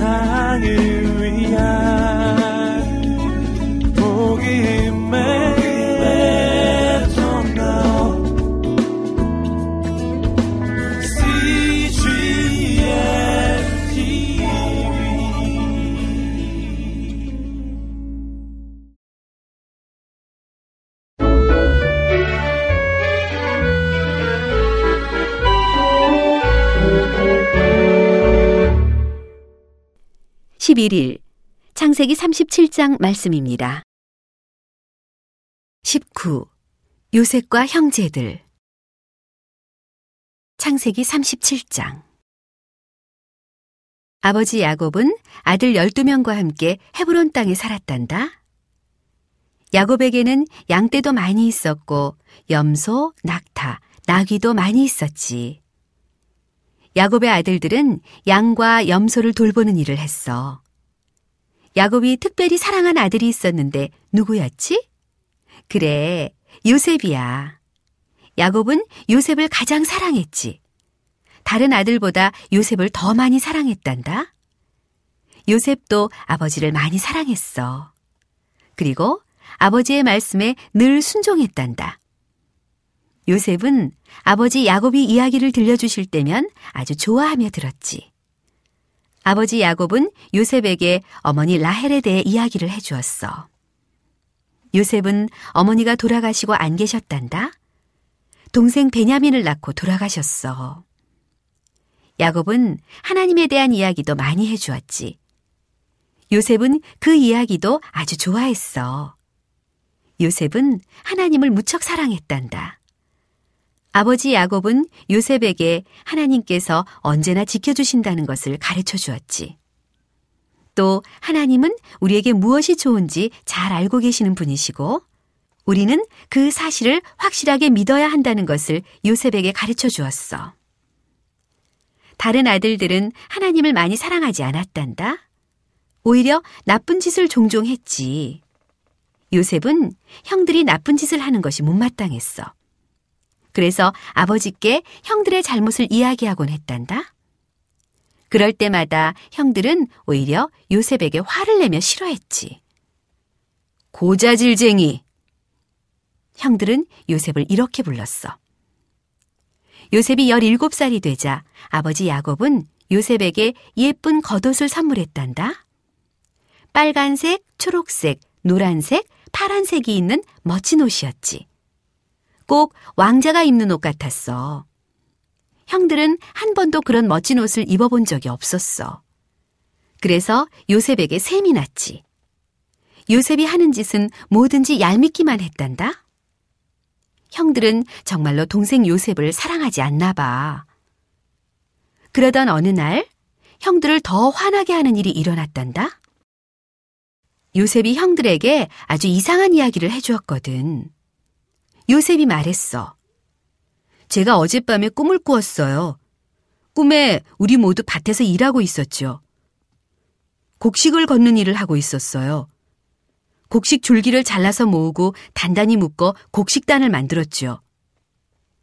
세상을 (11일) 창세기 37장 말씀입니다. 19. 요셉과 형제들 창세기 37장 아버지 야곱은 아들 12명과 함께 헤브론 땅에 살았단다. 야곱에게는 양떼도 많이 있었고 염소, 낙타, 나귀도 많이 있었지. 야곱의 아들들은 양과 염소를 돌보는 일을 했어. 야곱이 특별히 사랑한 아들이 있었는데 누구였지? 그래, 요셉이야. 야곱은 요셉을 가장 사랑했지. 다른 아들보다 요셉을 더 많이 사랑했단다. 요셉도 아버지를 많이 사랑했어. 그리고 아버지의 말씀에 늘 순종했단다. 요셉은 아버지 야곱이 이야기를 들려주실 때면 아주 좋아하며 들었지. 아버지 야곱은 요셉에게 어머니 라헬에 대해 이야기를 해주었어. 요셉은 어머니가 돌아가시고 안 계셨단다. 동생 베냐민을 낳고 돌아가셨어. 야곱은 하나님에 대한 이야기도 많이 해주었지. 요셉은 그 이야기도 아주 좋아했어. 요셉은 하나님을 무척 사랑했단다. 아버지 야곱은 요셉에게 하나님께서 언제나 지켜주신다는 것을 가르쳐 주었지. 또 하나님은 우리에게 무엇이 좋은지 잘 알고 계시는 분이시고 우리는 그 사실을 확실하게 믿어야 한다는 것을 요셉에게 가르쳐 주었어. 다른 아들들은 하나님을 많이 사랑하지 않았단다. 오히려 나쁜 짓을 종종 했지. 요셉은 형들이 나쁜 짓을 하는 것이 못마땅했어. 그래서 아버지께 형들의 잘못을 이야기하곤 했단다. 그럴 때마다 형들은 오히려 요셉에게 화를 내며 싫어했지. 고자질쟁이! 형들은 요셉을 이렇게 불렀어. 요셉이 17살이 되자 아버지 야곱은 요셉에게 예쁜 겉옷을 선물했단다. 빨간색, 초록색, 노란색, 파란색이 있는 멋진 옷이었지. 꼭 왕자가 입는 옷 같았어. 형들은 한 번도 그런 멋진 옷을 입어본 적이 없었어. 그래서 요셉에게 셈이 났지. 요셉이 하는 짓은 뭐든지 얄밉기만 했단다. 형들은 정말로 동생 요셉을 사랑하지 않나 봐. 그러던 어느 날 형들을 더 화나게 하는 일이 일어났단다. 요셉이 형들에게 아주 이상한 이야기를 해주었거든. 요셉이 말했어. 제가 어젯밤에 꿈을 꾸었어요. 꿈에 우리 모두 밭에서 일하고 있었죠. 곡식을 걷는 일을 하고 있었어요. 곡식 줄기를 잘라서 모으고 단단히 묶어 곡식단을 만들었죠.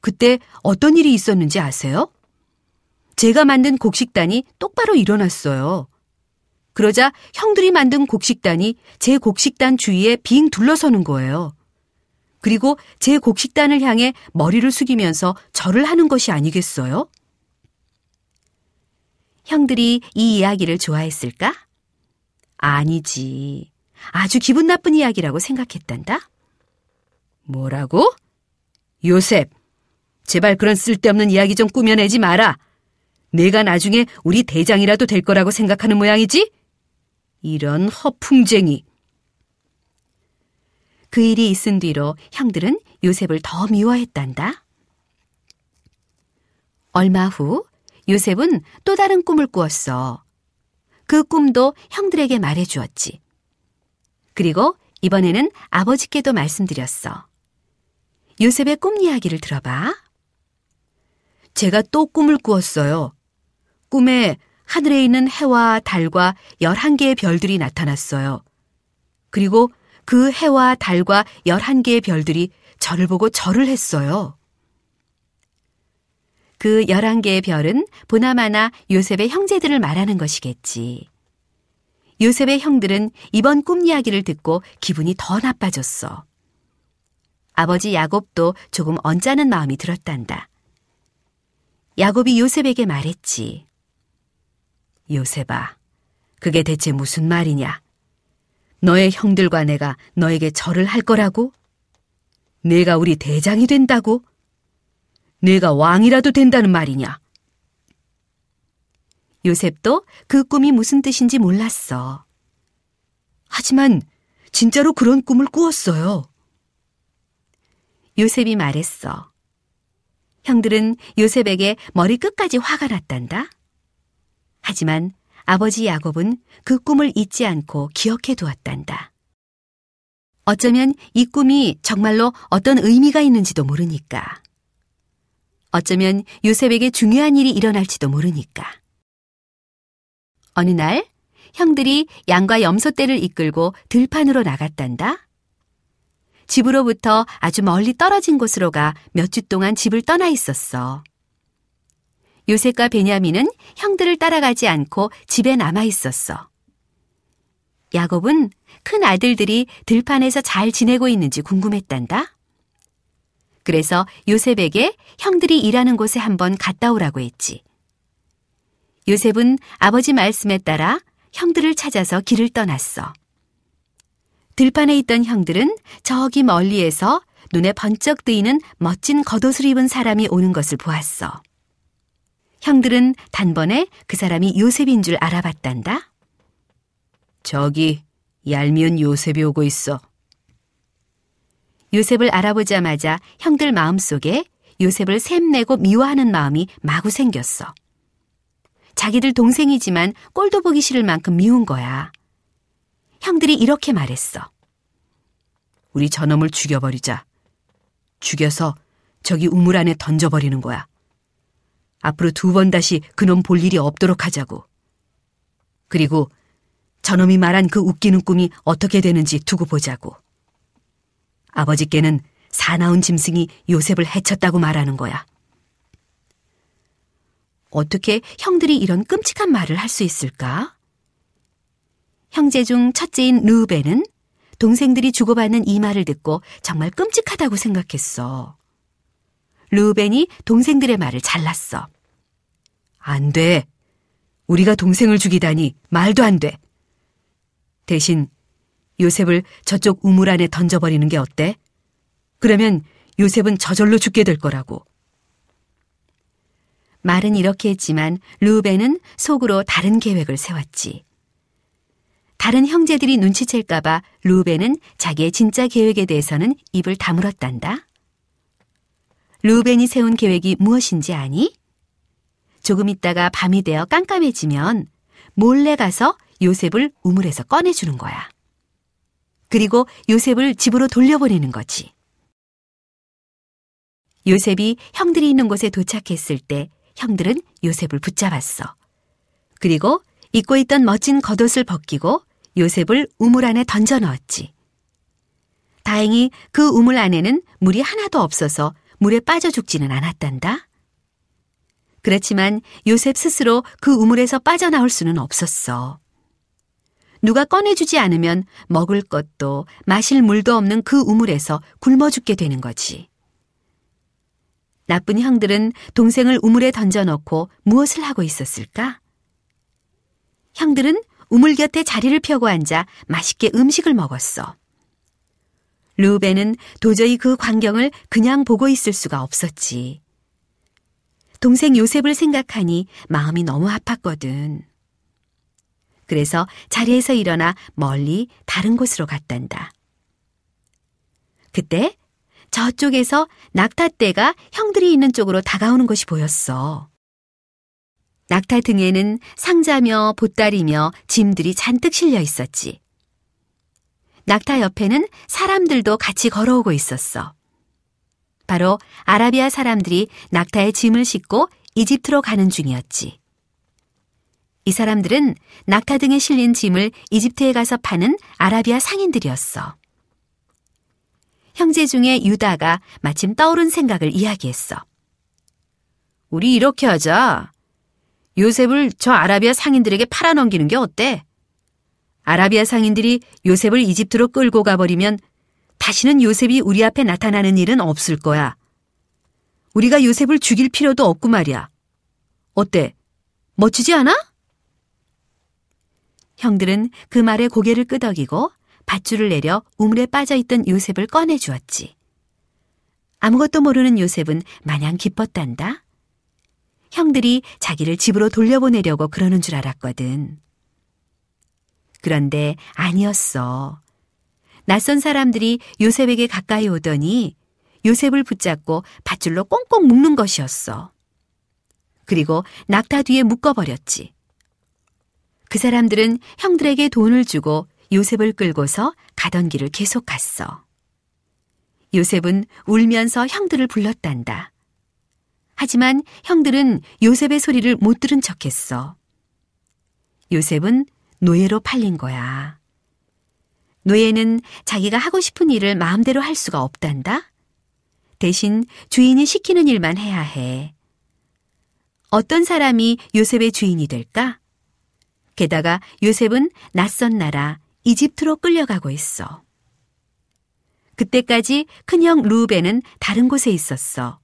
그때 어떤 일이 있었는지 아세요? 제가 만든 곡식단이 똑바로 일어났어요. 그러자 형들이 만든 곡식단이 제 곡식단 주위에 빙 둘러서는 거예요. 그리고 제 곡식단을 향해 머리를 숙이면서 절을 하는 것이 아니겠어요? 형들이 이 이야기를 좋아했을까? 아니지. 아주 기분 나쁜 이야기라고 생각했단다. 뭐라고? 요셉, 제발 그런 쓸데없는 이야기 좀 꾸며내지 마라. 내가 나중에 우리 대장이라도 될 거라고 생각하는 모양이지? 이런 허풍쟁이. 그 일이 있은 뒤로 형들은 요셉을 더 미워했단다. 얼마 후 요셉은 또 다른 꿈을 꾸었어. 그 꿈도 형들에게 말해 주었지. 그리고 이번에는 아버지께도 말씀드렸어. 요셉의 꿈 이야기를 들어봐. 제가 또 꿈을 꾸었어요. 꿈에 하늘에 있는 해와 달과 11개의 별들이 나타났어요. 그리고 그 해와 달과 11개의 별들이 저를 보고 절을 했어요. 그 11개의 별은 보나마나 요셉의 형제들을 말하는 것이겠지. 요셉의 형들은 이번 꿈 이야기를 듣고 기분이 더 나빠졌어. 아버지 야곱도 조금 언짢은 마음이 들었단다. 야곱이 요셉에게 말했지. 요셉아, 그게 대체 무슨 말이냐? 너의 형들과 내가 너에게 절을 할 거라고? 내가 우리 대장이 된다고? 내가 왕이라도 된다는 말이냐? 요셉도 그 꿈이 무슨 뜻인지 몰랐어. 하지만 진짜로 그런 꿈을 꾸었어요. 요셉이 말했어. 형들은 요셉에게 머리 끝까지 화가 났단다. 하지만 아버지 야곱은 그 꿈을 잊지 않고 기억해 두었단다. 어쩌면 이 꿈이 정말로 어떤 의미가 있는지도 모르니까. 어쩌면 요셉에게 중요한 일이 일어날지도 모르니까. 어느 날 형들이 양과 염소떼를 이끌고 들판으로 나갔단다. 집으로부터 아주 멀리 떨어진 곳으로 가 몇 주 동안 집을 떠나 있었어. 요셉과 베냐민은 형들을 따라가지 않고 집에 남아 있었어. 야곱은 큰 아들들이 들판에서 잘 지내고 있는지 궁금했단다. 그래서 요셉에게 형들이 일하는 곳에 한번 갔다 오라고 했지. 요셉은 아버지 말씀에 따라 형들을 찾아서 길을 떠났어. 들판에 있던 형들은 저기 멀리에서 눈에 번쩍 뜨이는 멋진 겉옷을 입은 사람이 오는 것을 보았어. 형들은 단번에 그 사람이 요셉인 줄 알아봤단다. 저기 얄미운 요셉이 오고 있어. 요셉을 알아보자마자 형들 마음속에 요셉을 샘내고 미워하는 마음이 마구 생겼어. 자기들 동생이지만 꼴도 보기 싫을 만큼 미운 거야. 형들이 이렇게 말했어. 우리 저놈을 죽여버리자. 죽여서 저기 우물 안에 던져버리는 거야. 앞으로 두 번 다시 그놈 볼 일이 없도록 하자고. 그리고 저놈이 말한 그 웃기는 꿈이 어떻게 되는지 두고 보자고. 아버지께는 사나운 짐승이 요셉을 해쳤다고 말하는 거야. 어떻게 형들이 이런 끔찍한 말을 할 수 있을까? 형제 중 첫째인 르우벤은 동생들이 주고받는 이 말을 듣고 정말 끔찍하다고 생각했어. 르우벤이 동생들의 말을 잘랐어. 안 돼. 우리가 동생을 죽이다니 말도 안 돼. 대신 요셉을 저쪽 우물 안에 던져버리는 게 어때? 그러면 요셉은 저절로 죽게 될 거라고. 말은 이렇게 했지만 루벤은 속으로 다른 계획을 세웠지. 다른 형제들이 눈치챌까봐 루벤은 자기의 진짜 계획에 대해서는 입을 다물었단다. 루벤이 세운 계획이 무엇인지 아니? 조금 있다가 밤이 되어 깜깜해지면 몰래 가서 요셉을 우물에서 꺼내주는 거야. 그리고 요셉을 집으로 돌려보내는 거지. 요셉이 형들이 있는 곳에 도착했을 때 형들은 요셉을 붙잡았어. 그리고 입고 있던 멋진 겉옷을 벗기고 요셉을 우물 안에 던져 넣었지. 다행히 그 우물 안에는 물이 하나도 없어서 물에 빠져 죽지는 않았단다. 그렇지만 요셉 스스로 그 우물에서 빠져나올 수는 없었어. 누가 꺼내주지 않으면 먹을 것도 마실 물도 없는 그 우물에서 굶어 죽게 되는 거지. 나쁜 형들은 동생을 우물에 던져놓고 무엇을 하고 있었을까? 형들은 우물 곁에 자리를 펴고 앉아 맛있게 음식을 먹었어. 루벤은 도저히 그 광경을 그냥 보고 있을 수가 없었지. 동생 요셉을 생각하니 마음이 너무 아팠거든. 그래서 자리에서 일어나 멀리 다른 곳으로 갔단다. 그때 저쪽에서 낙타떼가 형들이 있는 쪽으로 다가오는 것이 보였어. 낙타 등에는 상자며 보따리며 짐들이 잔뜩 실려 있었지. 낙타 옆에는 사람들도 같이 걸어오고 있었어. 바로 아라비아 사람들이 낙타에 짐을 싣고 이집트로 가는 중이었지. 이 사람들은 낙타 등에 실린 짐을 이집트에 가서 파는 아라비아 상인들이었어. 형제 중에 유다가 마침 떠오른 생각을 이야기했어. 우리 이렇게 하자. 요셉을 저 아라비아 상인들에게 팔아넘기는 게 어때? 아라비아 상인들이 요셉을 이집트로 끌고 가버리면 다시는 요셉이 우리 앞에 나타나는 일은 없을 거야. 우리가 요셉을 죽일 필요도 없고 말이야. 어때? 멋지지 않아? 형들은 그 말에 고개를 끄덕이고 밧줄을 내려 우물에 빠져있던 요셉을 꺼내 주었지. 아무것도 모르는 요셉은 마냥 기뻤단다. 형들이 자기를 집으로 돌려보내려고 그러는 줄 알았거든. 그런데 아니었어. 낯선 사람들이 요셉에게 가까이 오더니 요셉을 붙잡고 밧줄로 꽁꽁 묶는 것이었어. 그리고 낙타 뒤에 묶어버렸지. 그 사람들은 형들에게 돈을 주고 요셉을 끌고서 가던 길을 계속 갔어. 요셉은 울면서 형들을 불렀단다. 하지만 형들은 요셉의 소리를 못 들은 척했어. 요셉은 노예로 팔린 거야. 노예는 자기가 하고 싶은 일을 마음대로 할 수가 없단다. 대신 주인이 시키는 일만 해야 해. 어떤 사람이 요셉의 주인이 될까? 게다가 요셉은 낯선 나라 이집트로 끌려가고 있어. 그때까지 큰형 루벤은 다른 곳에 있었어.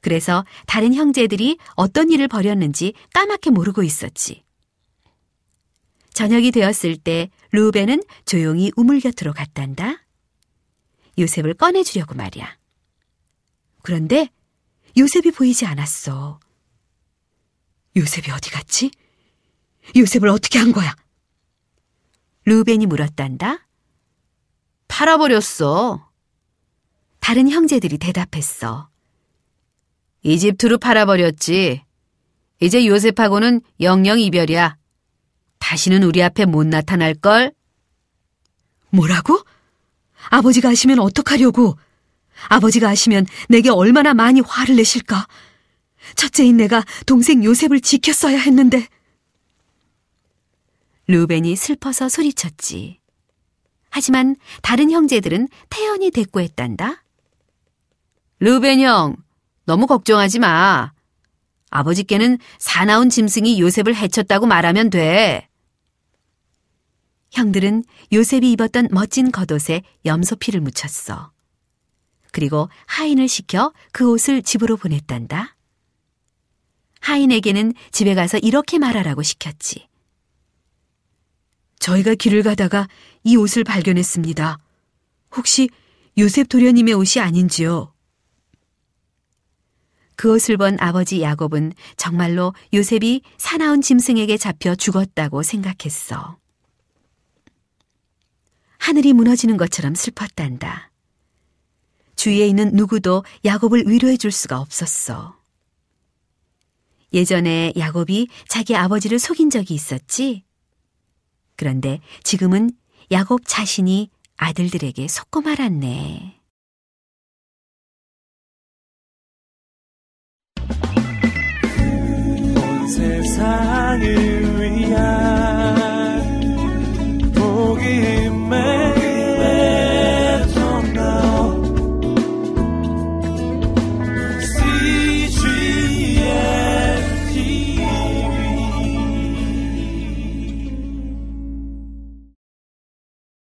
그래서 다른 형제들이 어떤 일을 벌였는지 까맣게 모르고 있었지. 저녁이 되었을 때 루벤은 조용히 우물 곁으로 갔단다. 요셉을 꺼내주려고 말이야. 그런데 요셉이 보이지 않았어. 요셉이 어디 갔지? 요셉을 어떻게 한 거야? 루벤이 물었단다. 팔아버렸어. 다른 형제들이 대답했어. 이집트로 팔아버렸지. 이제 요셉하고는 영영 이별이야. 다시는 우리 앞에 못 나타날 걸? 뭐라고? 아버지가 아시면 어떡하려고? 아버지가 아시면 내게 얼마나 많이 화를 내실까? 첫째인 내가 동생 요셉을 지켰어야 했는데. 루벤이 슬퍼서 소리쳤지. 하지만 다른 형제들은 태연히 대꾸했단다. 루벤 형, 너무 걱정하지 마. 아버지께는 사나운 짐승이 요셉을 해쳤다고 말하면 돼. 형들은 요셉이 입었던 멋진 겉옷에 염소피를 묻혔어. 그리고 하인을 시켜 그 옷을 집으로 보냈단다. 하인에게는 집에 가서 이렇게 말하라고 시켰지. 저희가 길을 가다가 이 옷을 발견했습니다. 혹시 요셉 도련님의 옷이 아닌지요? 그 옷을 본 아버지 야곱은 정말로 요셉이 사나운 짐승에게 잡혀 죽었다고 생각했어. 하늘이 무너지는 것처럼 슬펐단다. 주위에 있는 누구도 야곱을 위로해 줄 수가 없었어. 예전에 야곱이 자기 아버지를 속인 적이 있었지? 그런데 지금은 야곱 자신이 아들들에게 속고 말았네. 세상